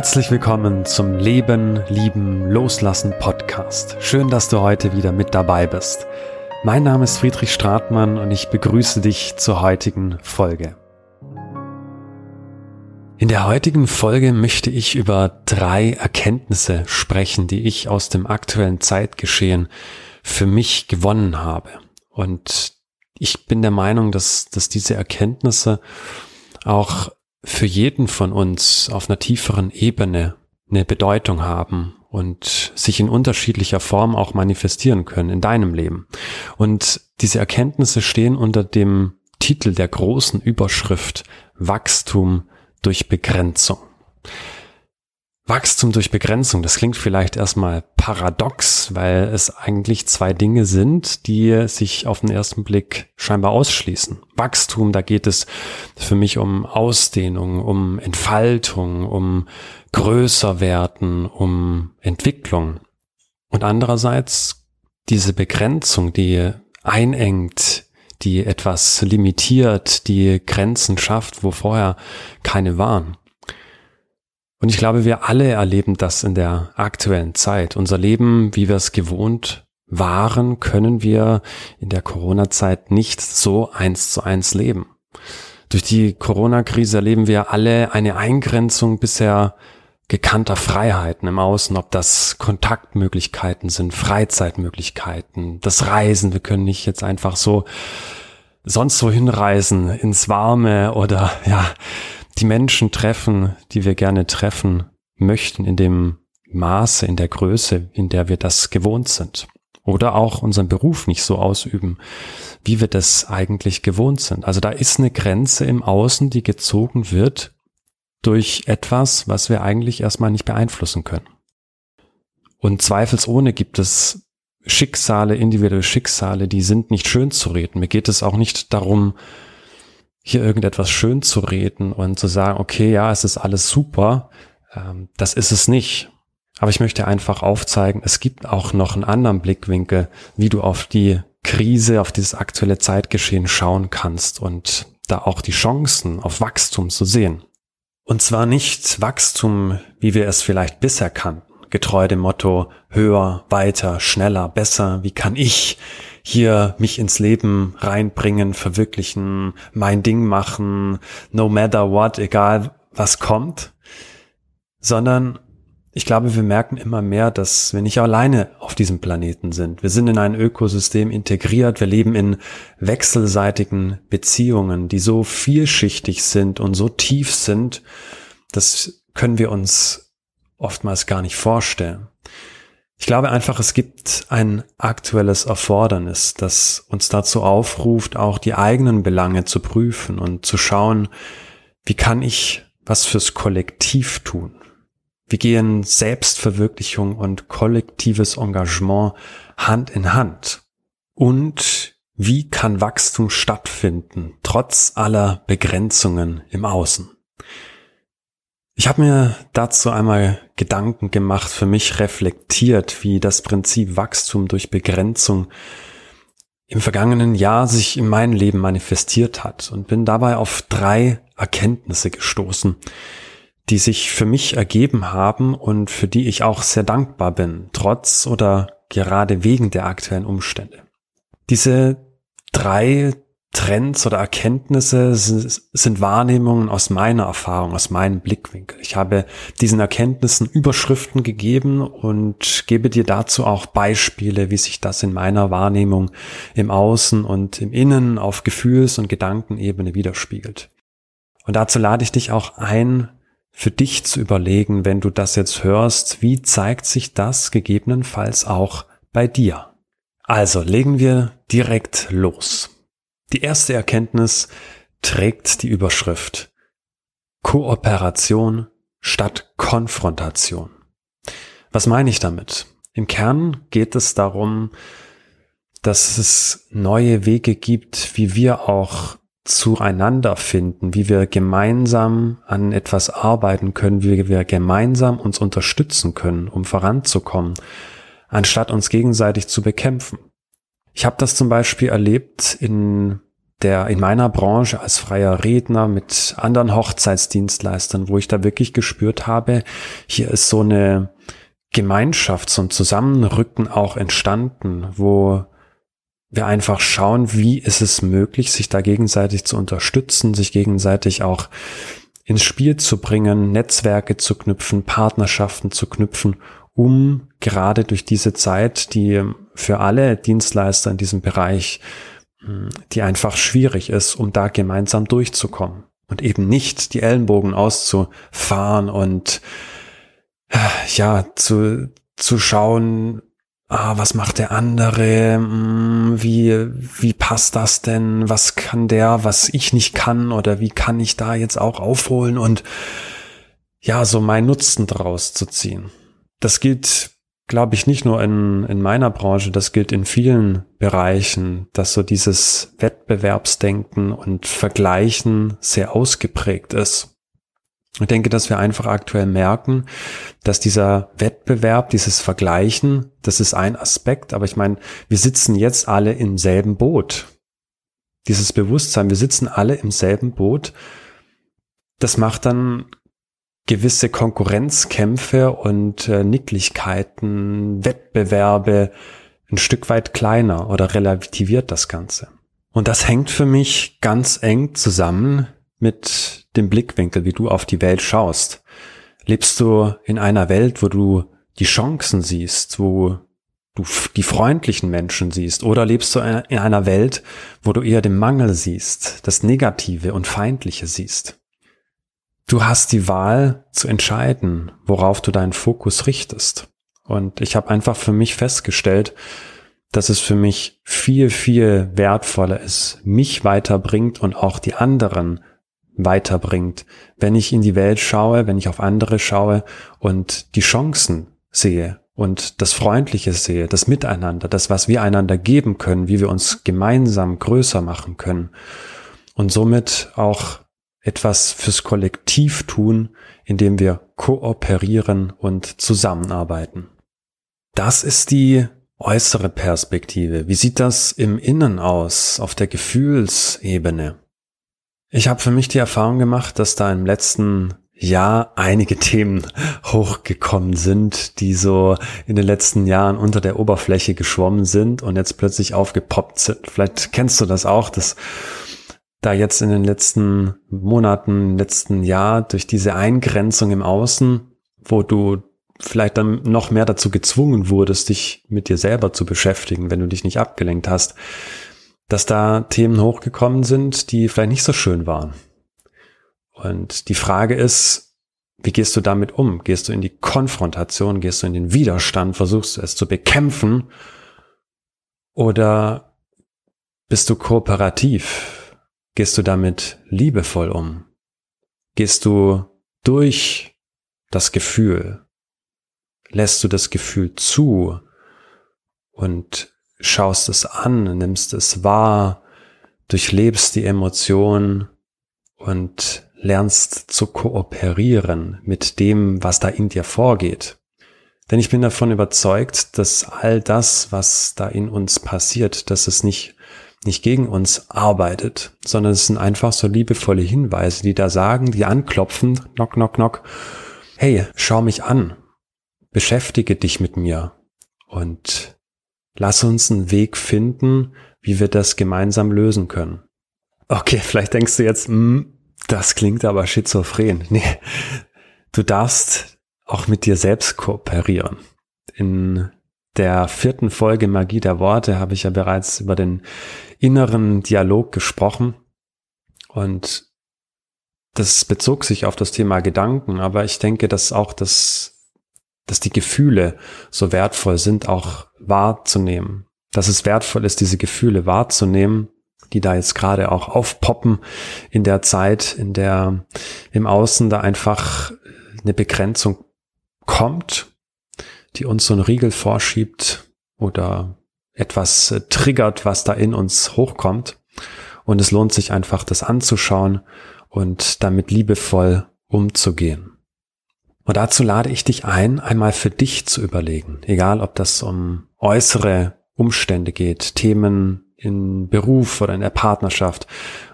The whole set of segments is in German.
Herzlich willkommen zum Leben, Lieben, Loslassen Podcast. Schön, dass du heute wieder mit dabei bist. Mein Name ist Friedrich Stratmann und ich begrüße dich zur heutigen Folge. In der heutigen Folge möchte ich über drei Erkenntnisse sprechen, die ich aus dem aktuellen Zeitgeschehen für mich gewonnen habe. Und ich bin der Meinung, dass, dass diese Erkenntnisse auch für jeden von uns auf einer tieferen Ebene eine Bedeutung haben und sich in unterschiedlicher Form auch manifestieren können in deinem Leben. Und diese Erkenntnisse stehen unter dem Titel der großen Überschrift Wachstum durch Begrenzung. Wachstum durch Begrenzung, das klingt vielleicht erstmal paradox, weil es eigentlich zwei Dinge sind, die sich auf den ersten Blick scheinbar ausschließen. Wachstum, da geht es für mich um Ausdehnung, um Entfaltung, um größer werden, um Entwicklung. Und andererseits diese Begrenzung, die einengt, die etwas limitiert, die Grenzen schafft, wo vorher keine waren. Und ich glaube, wir alle erleben das in der aktuellen Zeit. Unser Leben, wie wir es gewohnt waren, können wir in der Corona-Zeit nicht so eins zu eins leben. Durch die Corona-Krise erleben wir alle eine Eingrenzung bisher gekannter Freiheiten im Außen, ob das Kontaktmöglichkeiten sind, Freizeitmöglichkeiten, das Reisen. Wir können nicht jetzt einfach so sonst wo hinreisen, ins Warme oder ja, die Menschen treffen, die wir gerne treffen möchten, in dem Maße, in der Größe, in der wir das gewohnt sind. Oder auch unseren Beruf nicht so ausüben, wie wir das eigentlich gewohnt sind. Also da ist eine Grenze im Außen, die gezogen wird durch etwas, was wir eigentlich erstmal nicht beeinflussen können. Und zweifelsohne gibt es Schicksale, individuelle Schicksale, die sind nicht schön zu reden. Mir geht es auch nicht darum, hier irgendetwas schön zu reden und zu sagen, okay, ja, es ist alles super. Ähm, das ist es nicht. Aber ich möchte einfach aufzeigen, es gibt auch noch einen anderen Blickwinkel, wie du auf die Krise, auf dieses aktuelle Zeitgeschehen schauen kannst und da auch die Chancen auf Wachstum zu sehen. Und zwar nicht Wachstum, wie wir es vielleicht bisher kannten, getreu dem Motto höher, weiter, schneller, besser, wie kann ich hier mich ins Leben reinbringen, verwirklichen, mein Ding machen, no matter what, egal was kommt, sondern ich glaube, wir merken immer mehr, dass wir nicht alleine auf diesem Planeten sind. Wir sind in ein Ökosystem integriert, wir leben in wechselseitigen Beziehungen, die so vielschichtig sind und so tief sind, das können wir uns oftmals gar nicht vorstellen. Ich glaube einfach, es gibt ein aktuelles Erfordernis, das uns dazu aufruft, auch die eigenen Belange zu prüfen und zu schauen, wie kann ich was fürs Kollektiv tun? Wie gehen Selbstverwirklichung und kollektives Engagement Hand in Hand? Und wie kann Wachstum stattfinden, trotz aller Begrenzungen im Außen? Ich habe mir dazu einmal Gedanken gemacht, für mich reflektiert, wie das Prinzip Wachstum durch Begrenzung im vergangenen Jahr sich in meinem Leben manifestiert hat und bin dabei auf drei Erkenntnisse gestoßen, die sich für mich ergeben haben und für die ich auch sehr dankbar bin, trotz oder gerade wegen der aktuellen Umstände. Diese drei Trends oder Erkenntnisse sind Wahrnehmungen aus meiner Erfahrung, aus meinem Blickwinkel. Ich habe diesen Erkenntnissen Überschriften gegeben und gebe dir dazu auch Beispiele, wie sich das in meiner Wahrnehmung im Außen und im Innen auf Gefühls- und Gedankenebene widerspiegelt. Und dazu lade ich dich auch ein, für dich zu überlegen, wenn du das jetzt hörst, wie zeigt sich das gegebenenfalls auch bei dir? Also legen wir direkt los. Die erste Erkenntnis trägt die Überschrift Kooperation statt Konfrontation. Was meine ich damit? Im Kern geht es darum, dass es neue Wege gibt, wie wir auch zueinander finden, wie wir gemeinsam an etwas arbeiten können, wie wir gemeinsam uns unterstützen können, um voranzukommen, anstatt uns gegenseitig zu bekämpfen. Ich habe das zum Beispiel erlebt in der in meiner Branche als freier Redner mit anderen Hochzeitsdienstleistern, wo ich da wirklich gespürt habe, hier ist so eine Gemeinschaft, so ein Zusammenrücken auch entstanden, wo wir einfach schauen, wie ist es möglich, sich da gegenseitig zu unterstützen, sich gegenseitig auch ins Spiel zu bringen, Netzwerke zu knüpfen, Partnerschaften zu knüpfen, um gerade durch diese Zeit, die für alle Dienstleister in diesem Bereich, hm, die einfach schwierig ist, um da gemeinsam durchzukommen und eben nicht die Ellenbogen auszufahren und ja, zu, zu schauen, ah, was macht der andere, hm, wie, wie passt das denn, was kann der, was ich nicht kann? Oder wie kann ich da jetzt auch aufholen? Und ja, so mein Nutzen draus zu ziehen. Das gilt, glaube ich, nicht nur in, in meiner Branche, das gilt in vielen Bereichen, dass so dieses Wettbewerbsdenken und Vergleichen sehr ausgeprägt ist. Ich denke, dass wir einfach aktuell merken, dass dieser Wettbewerb, dieses Vergleichen, das ist ein Aspekt, aber ich meine, wir sitzen jetzt alle im selben Boot. Dieses Bewusstsein, wir sitzen alle im selben Boot, das macht dann gewisse Konkurrenzkämpfe und äh, Nicklichkeiten, Wettbewerbe ein Stück weit kleiner oder relativiert das Ganze. Und das hängt für mich ganz eng zusammen mit dem Blickwinkel, wie du auf die Welt schaust. Lebst du in einer Welt, wo du die Chancen siehst, wo du die freundlichen Menschen siehst, oder lebst du in einer Welt, wo du eher den Mangel siehst, das Negative und Feindliche siehst? Du hast die Wahl zu entscheiden, worauf du deinen Fokus richtest. Und ich habe einfach für mich festgestellt, dass es für mich viel, viel wertvoller ist, mich weiterbringt und auch die anderen weiterbringt, wenn ich in die Welt schaue, wenn ich auf andere schaue und die Chancen sehe und das Freundliche sehe, das Miteinander, das, was wir einander geben können, wie wir uns gemeinsam größer machen können und somit auch etwas fürs Kollektiv tun, indem wir kooperieren und zusammenarbeiten. Das ist die äußere Perspektive. Wie sieht das im Innen aus, auf der Gefühlsebene? Ich habe für mich die Erfahrung gemacht, dass da im letzten Jahr einige Themen hochgekommen sind, die so in den letzten Jahren unter der Oberfläche geschwommen sind und jetzt plötzlich aufgepoppt sind. Vielleicht kennst du das auch, dass da jetzt in den letzten Monaten, letzten Jahr durch diese Eingrenzung im Außen, wo du vielleicht dann noch mehr dazu gezwungen wurdest, dich mit dir selber zu beschäftigen, wenn du dich nicht abgelenkt hast, dass da Themen hochgekommen sind, die vielleicht nicht so schön waren. Und die Frage ist, wie gehst du damit um? Gehst du in die Konfrontation? Gehst du in den Widerstand? Versuchst du es zu bekämpfen? Oder bist du kooperativ? Gehst du damit liebevoll um? Gehst du durch das Gefühl? Lässt du das Gefühl zu und schaust es an, nimmst es wahr, durchlebst die Emotion und lernst zu kooperieren mit dem, was da in dir vorgeht. Denn ich bin davon überzeugt, dass all das, was da in uns passiert, dass es nicht, nicht gegen uns arbeitet, sondern es sind einfach so liebevolle Hinweise, die da sagen, die anklopfen, knock, knock, knock, hey, schau mich an, beschäftige dich mit mir und Lass uns einen Weg finden, wie wir das gemeinsam lösen können. Okay, vielleicht denkst du jetzt, hm, das klingt aber schizophren. Nee, du darfst auch mit dir selbst kooperieren. In der vierten Folge Magie der Worte habe ich ja bereits über den inneren Dialog gesprochen und das bezog sich auf das Thema Gedanken, aber ich denke, dass auch das dass die Gefühle so wertvoll sind, auch wahrzunehmen. Dass es wertvoll ist, diese Gefühle wahrzunehmen, die da jetzt gerade auch aufpoppen in der Zeit, in der im Außen da einfach eine Begrenzung kommt, die uns so einen Riegel vorschiebt oder etwas äh, triggert, was da in uns hochkommt. Und es lohnt sich einfach, das anzuschauen und damit liebevoll umzugehen. Und dazu lade ich dich ein, einmal für dich zu überlegen, egal ob das um äußere Umstände geht, Themen in Beruf oder in der Partnerschaft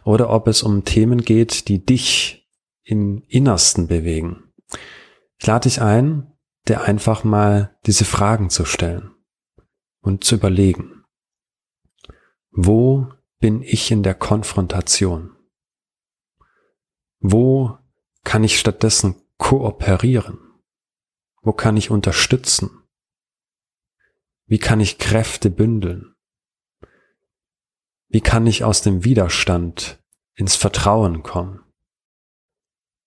oder ob es um Themen geht, die dich im Innersten bewegen. Ich lade dich ein, dir einfach mal diese Fragen zu stellen und zu überlegen. Wo bin ich in der Konfrontation? Wo kann ich stattdessen kooperieren? Wo kann ich unterstützen? Wie kann ich Kräfte bündeln? Wie kann ich aus dem Widerstand ins Vertrauen kommen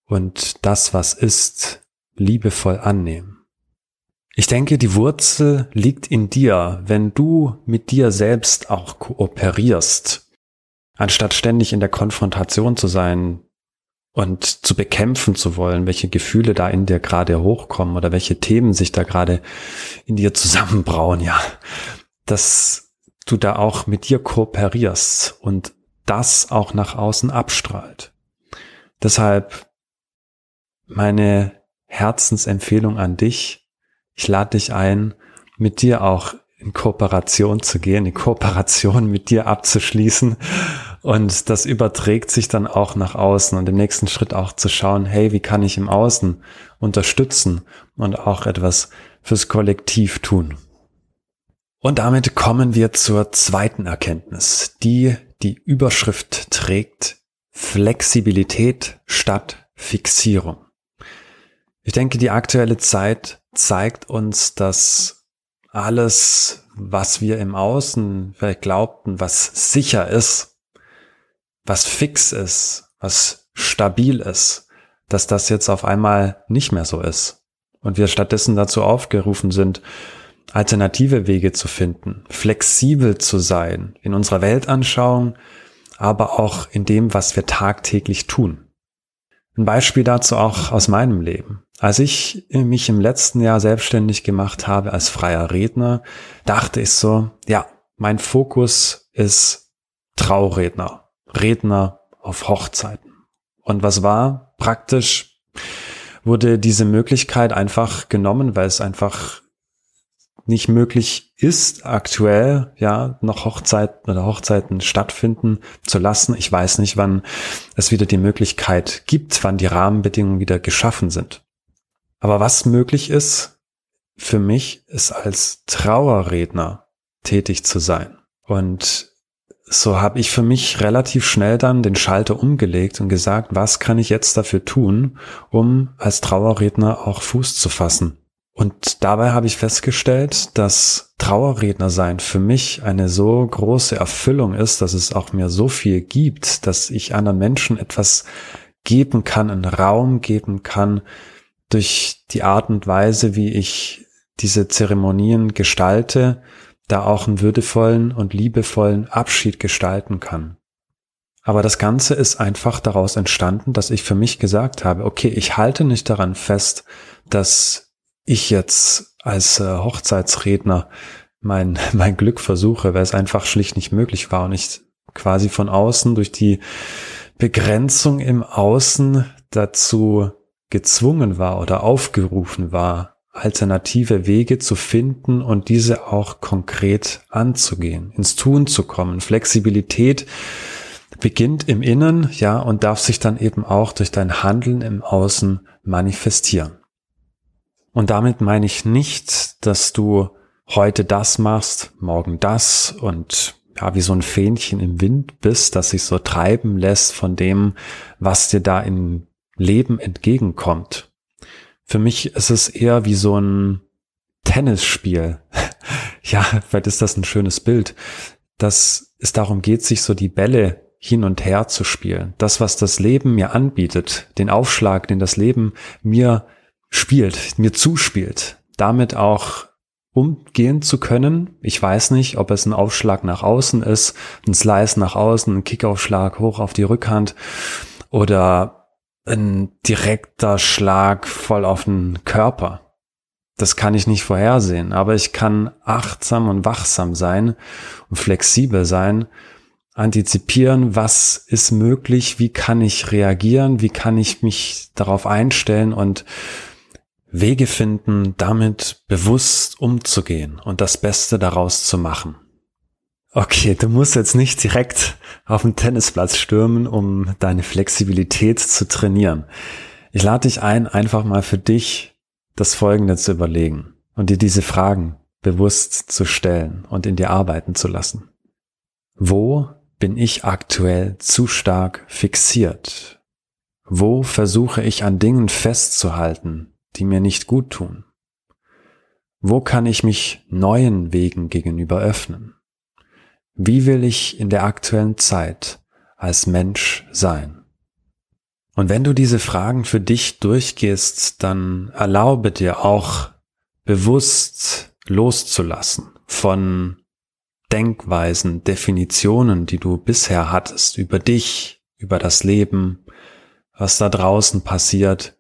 und das, was ist, liebevoll annehmen? Ich denke, die Wurzel liegt in dir, wenn du mit dir selbst auch kooperierst, anstatt ständig in der Konfrontation zu sein und zu bekämpfen zu wollen, welche Gefühle da in dir gerade hochkommen oder welche Themen sich da gerade in dir zusammenbrauen, ja, dass du da auch mit dir kooperierst und das auch nach außen abstrahlt. Deshalb meine Herzensempfehlung an dich, ich lade dich ein, mit dir auch in Kooperation zu gehen, in Kooperation mit dir abzuschließen. Und das überträgt sich dann auch nach außen und im nächsten Schritt auch zu schauen, hey, wie kann ich im Außen unterstützen und auch etwas fürs Kollektiv tun. Und damit kommen wir zur zweiten Erkenntnis, die die Überschrift trägt Flexibilität statt Fixierung. Ich denke, die aktuelle Zeit zeigt uns, dass alles, was wir im Außen vielleicht glaubten, was sicher ist, was fix ist, was stabil ist, dass das jetzt auf einmal nicht mehr so ist. Und wir stattdessen dazu aufgerufen sind, alternative Wege zu finden, flexibel zu sein in unserer Weltanschauung, aber auch in dem, was wir tagtäglich tun. Ein Beispiel dazu auch aus meinem Leben. Als ich mich im letzten Jahr selbstständig gemacht habe als freier Redner, dachte ich so, ja, mein Fokus ist Trauredner, Redner auf Hochzeiten. Und was war? Praktisch wurde diese Möglichkeit einfach genommen, weil es einfach nicht möglich ist, aktuell ja noch Hochzeiten oder Hochzeiten stattfinden zu lassen. Ich weiß nicht, wann es wieder die Möglichkeit gibt, wann die Rahmenbedingungen wieder geschaffen sind. Aber was möglich ist, für mich ist als Trauerredner tätig zu sein. Und so habe ich für mich relativ schnell dann den Schalter umgelegt und gesagt, was kann ich jetzt dafür tun, um als Trauerredner auch Fuß zu fassen und dabei habe ich festgestellt, dass Trauerredner sein für mich eine so große Erfüllung ist, dass es auch mir so viel gibt, dass ich anderen Menschen etwas geben kann, einen Raum geben kann durch die Art und Weise, wie ich diese Zeremonien gestalte, da auch einen würdevollen und liebevollen Abschied gestalten kann. Aber das Ganze ist einfach daraus entstanden, dass ich für mich gesagt habe, okay, ich halte nicht daran fest, dass ich jetzt als äh, Hochzeitsredner mein, mein Glück versuche, weil es einfach schlicht nicht möglich war und ich quasi von außen durch die Begrenzung im Außen dazu gezwungen war oder aufgerufen war, alternative Wege zu finden und diese auch konkret anzugehen, ins Tun zu kommen. Flexibilität beginnt im Innen, ja, und darf sich dann eben auch durch dein Handeln im Außen manifestieren. Und damit meine ich nicht, dass du heute das machst, morgen das und ja, wie so ein Fähnchen im Wind bist, das sich so treiben lässt von dem, was dir da im Leben entgegenkommt. Für mich ist es eher wie so ein Tennisspiel. ja, vielleicht ist das ein schönes Bild, dass es darum geht, sich so die Bälle hin und her zu spielen. Das, was das Leben mir anbietet, den Aufschlag, den das Leben mir spielt, mir zuspielt, damit auch umgehen zu können. Ich weiß nicht, ob es ein Aufschlag nach außen ist, ein Slice nach außen, ein Kickaufschlag hoch auf die Rückhand oder ein direkter Schlag voll auf den Körper. Das kann ich nicht vorhersehen, aber ich kann achtsam und wachsam sein und flexibel sein, antizipieren, was ist möglich, wie kann ich reagieren, wie kann ich mich darauf einstellen und Wege finden, damit bewusst umzugehen und das Beste daraus zu machen. Okay, du musst jetzt nicht direkt auf den Tennisplatz stürmen, um deine Flexibilität zu trainieren. Ich lade dich ein, einfach mal für dich das Folgende zu überlegen und dir diese Fragen bewusst zu stellen und in dir arbeiten zu lassen. Wo bin ich aktuell zu stark fixiert? Wo versuche ich an Dingen festzuhalten, die mir nicht gut tun? Wo kann ich mich neuen Wegen gegenüber öffnen? Wie will ich in der aktuellen Zeit als Mensch sein? Und wenn du diese Fragen für dich durchgehst, dann erlaube dir auch bewusst loszulassen von Denkweisen, Definitionen, die du bisher hattest über dich, über das Leben, was da draußen passiert.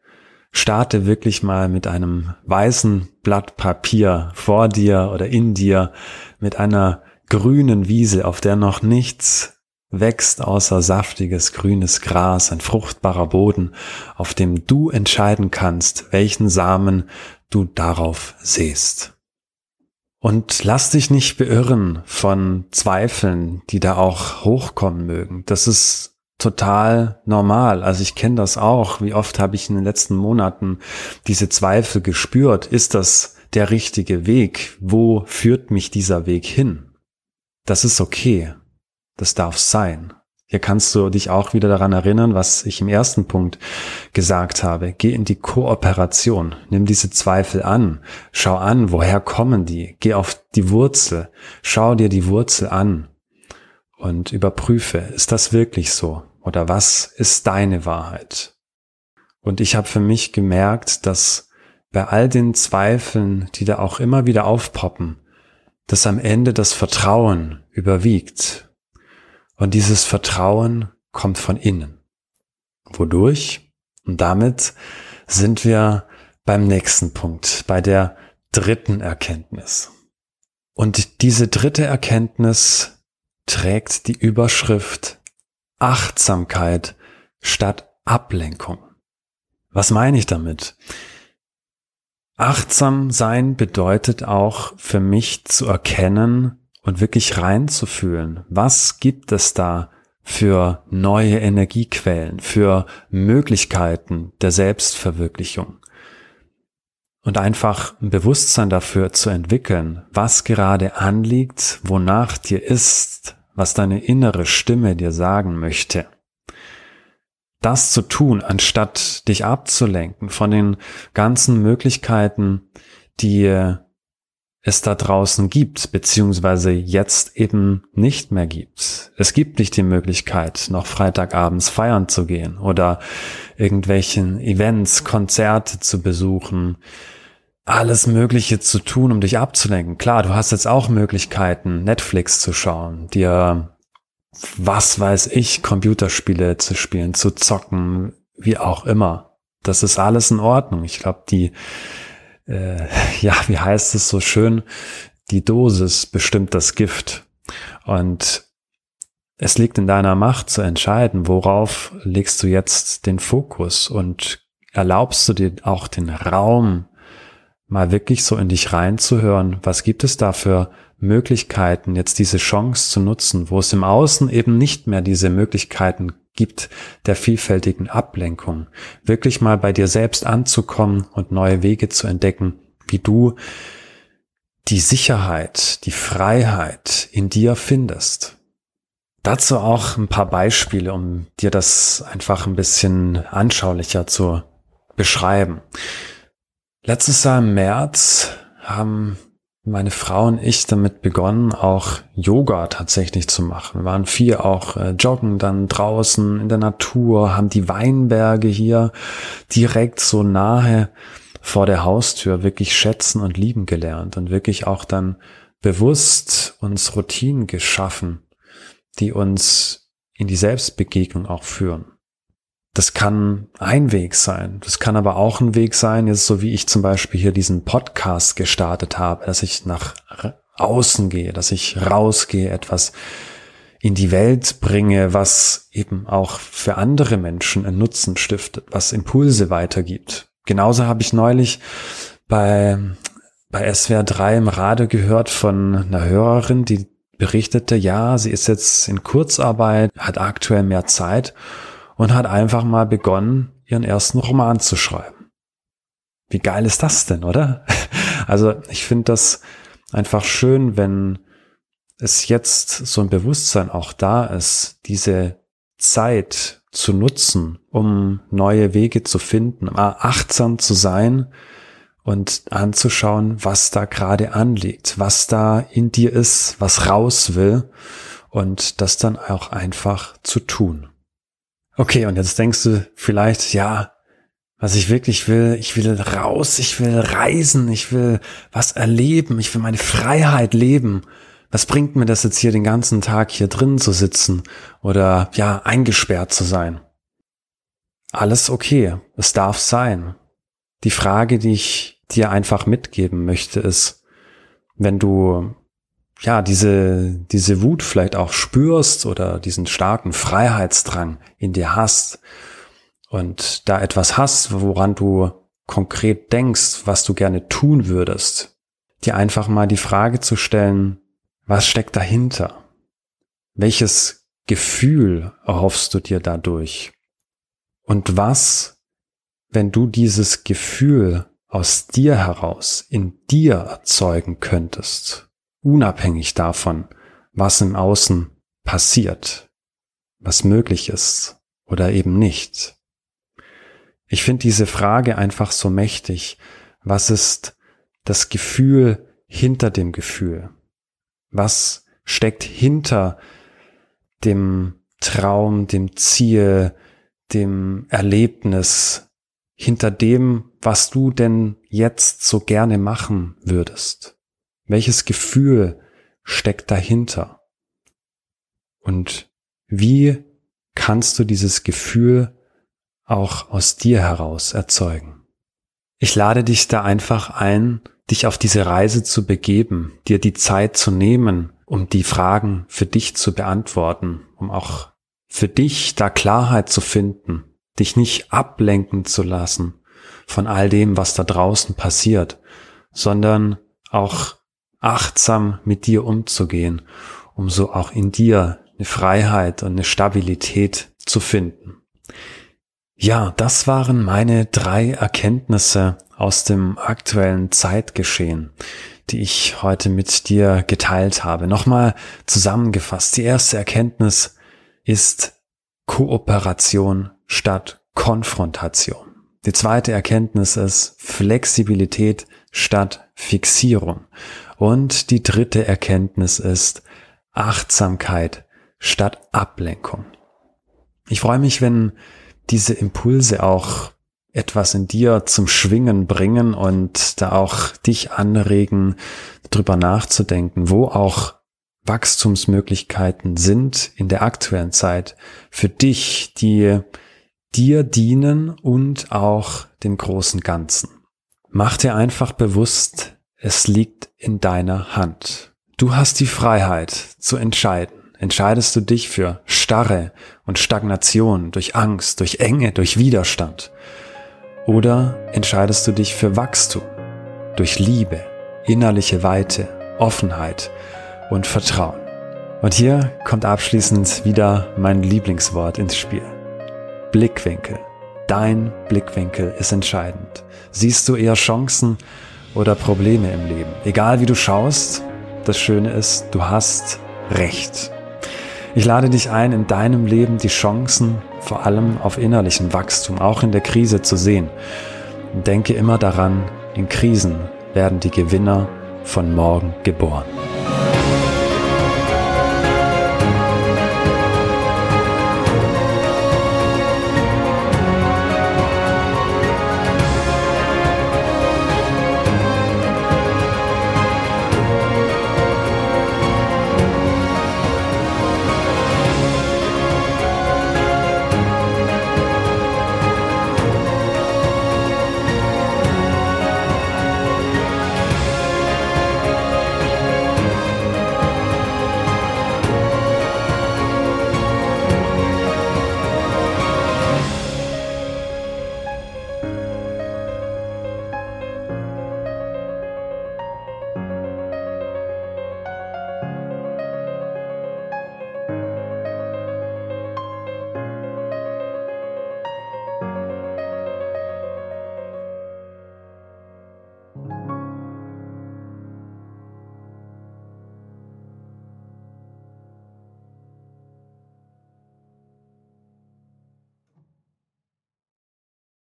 Starte wirklich mal mit einem weißen Blatt Papier vor dir oder in dir, mit einer grünen Wiese, auf der noch nichts wächst außer saftiges grünes Gras, ein fruchtbarer Boden, auf dem du entscheiden kannst, welchen Samen du darauf säst. Und lass dich nicht beirren von Zweifeln, die da auch hochkommen mögen. Das ist total normal. Also ich kenne das auch. Wie oft habe ich in den letzten Monaten diese Zweifel gespürt? Ist das der richtige Weg? Wo führt mich dieser Weg hin? Das ist okay. Das darf sein. Hier kannst du dich auch wieder daran erinnern, was ich im ersten Punkt gesagt habe. Geh in die Kooperation. Nimm diese Zweifel an. Schau an, woher kommen die. Geh auf die Wurzel. Schau dir die Wurzel an und überprüfe, ist das wirklich so? Oder was ist deine Wahrheit? Und ich habe für mich gemerkt, dass bei all den Zweifeln, die da auch immer wieder aufpoppen, dass am Ende das Vertrauen überwiegt. Und dieses Vertrauen kommt von innen. Wodurch? Und damit sind wir beim nächsten Punkt, bei der dritten Erkenntnis. Und diese dritte Erkenntnis trägt die Überschrift Achtsamkeit statt Ablenkung. Was meine ich damit? Achtsam sein bedeutet auch für mich zu erkennen und wirklich reinzufühlen, was gibt es da für neue Energiequellen, für Möglichkeiten der Selbstverwirklichung. Und einfach ein Bewusstsein dafür zu entwickeln, was gerade anliegt, wonach dir ist, was deine innere Stimme dir sagen möchte das zu tun, anstatt dich abzulenken von den ganzen Möglichkeiten, die es da draußen gibt, beziehungsweise jetzt eben nicht mehr gibt. Es gibt nicht die Möglichkeit, noch Freitagabends feiern zu gehen oder irgendwelchen Events, Konzerte zu besuchen, alles Mögliche zu tun, um dich abzulenken. Klar, du hast jetzt auch Möglichkeiten, Netflix zu schauen, dir was weiß ich, Computerspiele zu spielen, zu zocken, wie auch immer. Das ist alles in Ordnung. Ich glaube, die, äh, ja, wie heißt es so schön, die Dosis bestimmt das Gift. Und es liegt in deiner Macht zu entscheiden, worauf legst du jetzt den Fokus und erlaubst du dir auch den Raum, mal wirklich so in dich reinzuhören, was gibt es da für Möglichkeiten, jetzt diese Chance zu nutzen, wo es im Außen eben nicht mehr diese Möglichkeiten gibt der vielfältigen Ablenkung, wirklich mal bei dir selbst anzukommen und neue Wege zu entdecken, wie du die Sicherheit, die Freiheit in dir findest. Dazu auch ein paar Beispiele, um dir das einfach ein bisschen anschaulicher zu beschreiben. Letztes Jahr im März haben meine Frau und ich damit begonnen, auch Yoga tatsächlich zu machen. Wir waren viel auch äh, joggen dann draußen in der Natur, haben die Weinberge hier direkt so nahe vor der Haustür wirklich schätzen und lieben gelernt und wirklich auch dann bewusst uns Routinen geschaffen, die uns in die Selbstbegegnung auch führen. Das kann ein Weg sein. Das kann aber auch ein Weg sein, jetzt so wie ich zum Beispiel hier diesen Podcast gestartet habe, dass ich nach außen gehe, dass ich rausgehe, etwas in die Welt bringe, was eben auch für andere Menschen einen Nutzen stiftet, was Impulse weitergibt. Genauso habe ich neulich bei, bei SWR 3 im Radio gehört von einer Hörerin, die berichtete, ja, sie ist jetzt in Kurzarbeit, hat aktuell mehr Zeit und hat einfach mal begonnen, ihren ersten Roman zu schreiben. Wie geil ist das denn, oder? Also ich finde das einfach schön, wenn es jetzt so ein Bewusstsein auch da ist, diese Zeit zu nutzen, um neue Wege zu finden, achtsam zu sein und anzuschauen, was da gerade anliegt, was da in dir ist, was raus will und das dann auch einfach zu tun. Okay, und jetzt denkst du vielleicht, ja, was ich wirklich will, ich will raus, ich will reisen, ich will was erleben, ich will meine Freiheit leben. Was bringt mir das jetzt hier den ganzen Tag hier drin zu sitzen oder ja, eingesperrt zu sein? Alles okay, es darf sein. Die Frage, die ich dir einfach mitgeben möchte, ist, wenn du ja, diese, diese Wut vielleicht auch spürst oder diesen starken Freiheitsdrang in dir hast und da etwas hast, woran du konkret denkst, was du gerne tun würdest, dir einfach mal die Frage zu stellen, was steckt dahinter? Welches Gefühl erhoffst du dir dadurch? Und was, wenn du dieses Gefühl aus dir heraus in dir erzeugen könntest? Unabhängig davon, was im Außen passiert, was möglich ist oder eben nicht. Ich finde diese Frage einfach so mächtig. Was ist das Gefühl hinter dem Gefühl? Was steckt hinter dem Traum, dem Ziel, dem Erlebnis, hinter dem, was du denn jetzt so gerne machen würdest? Welches Gefühl steckt dahinter? Und wie kannst du dieses Gefühl auch aus dir heraus erzeugen? Ich lade dich da einfach ein, dich auf diese Reise zu begeben, dir die Zeit zu nehmen, um die Fragen für dich zu beantworten, um auch für dich da Klarheit zu finden, dich nicht ablenken zu lassen von all dem, was da draußen passiert, sondern auch achtsam mit dir umzugehen, um so auch in dir eine Freiheit und eine Stabilität zu finden. Ja, das waren meine drei Erkenntnisse aus dem aktuellen Zeitgeschehen, die ich heute mit dir geteilt habe. Nochmal zusammengefasst. Die erste Erkenntnis ist Kooperation statt Konfrontation. Die zweite Erkenntnis ist Flexibilität statt Fixierung. Und die dritte Erkenntnis ist Achtsamkeit statt Ablenkung. Ich freue mich, wenn diese Impulse auch etwas in dir zum Schwingen bringen und da auch dich anregen, drüber nachzudenken, wo auch Wachstumsmöglichkeiten sind in der aktuellen Zeit für dich, die dir dienen und auch dem großen Ganzen. Mach dir einfach bewusst, es liegt in deiner Hand. Du hast die Freiheit zu entscheiden. Entscheidest du dich für Starre und Stagnation durch Angst, durch Enge, durch Widerstand? Oder entscheidest du dich für Wachstum, durch Liebe, innerliche Weite, Offenheit und Vertrauen? Und hier kommt abschließend wieder mein Lieblingswort ins Spiel. Blickwinkel. Dein Blickwinkel ist entscheidend. Siehst du eher Chancen oder Probleme im Leben. Egal wie du schaust, das Schöne ist, du hast Recht. Ich lade dich ein, in deinem Leben die Chancen vor allem auf innerlichen Wachstum, auch in der Krise zu sehen. Und denke immer daran, in Krisen werden die Gewinner von morgen geboren.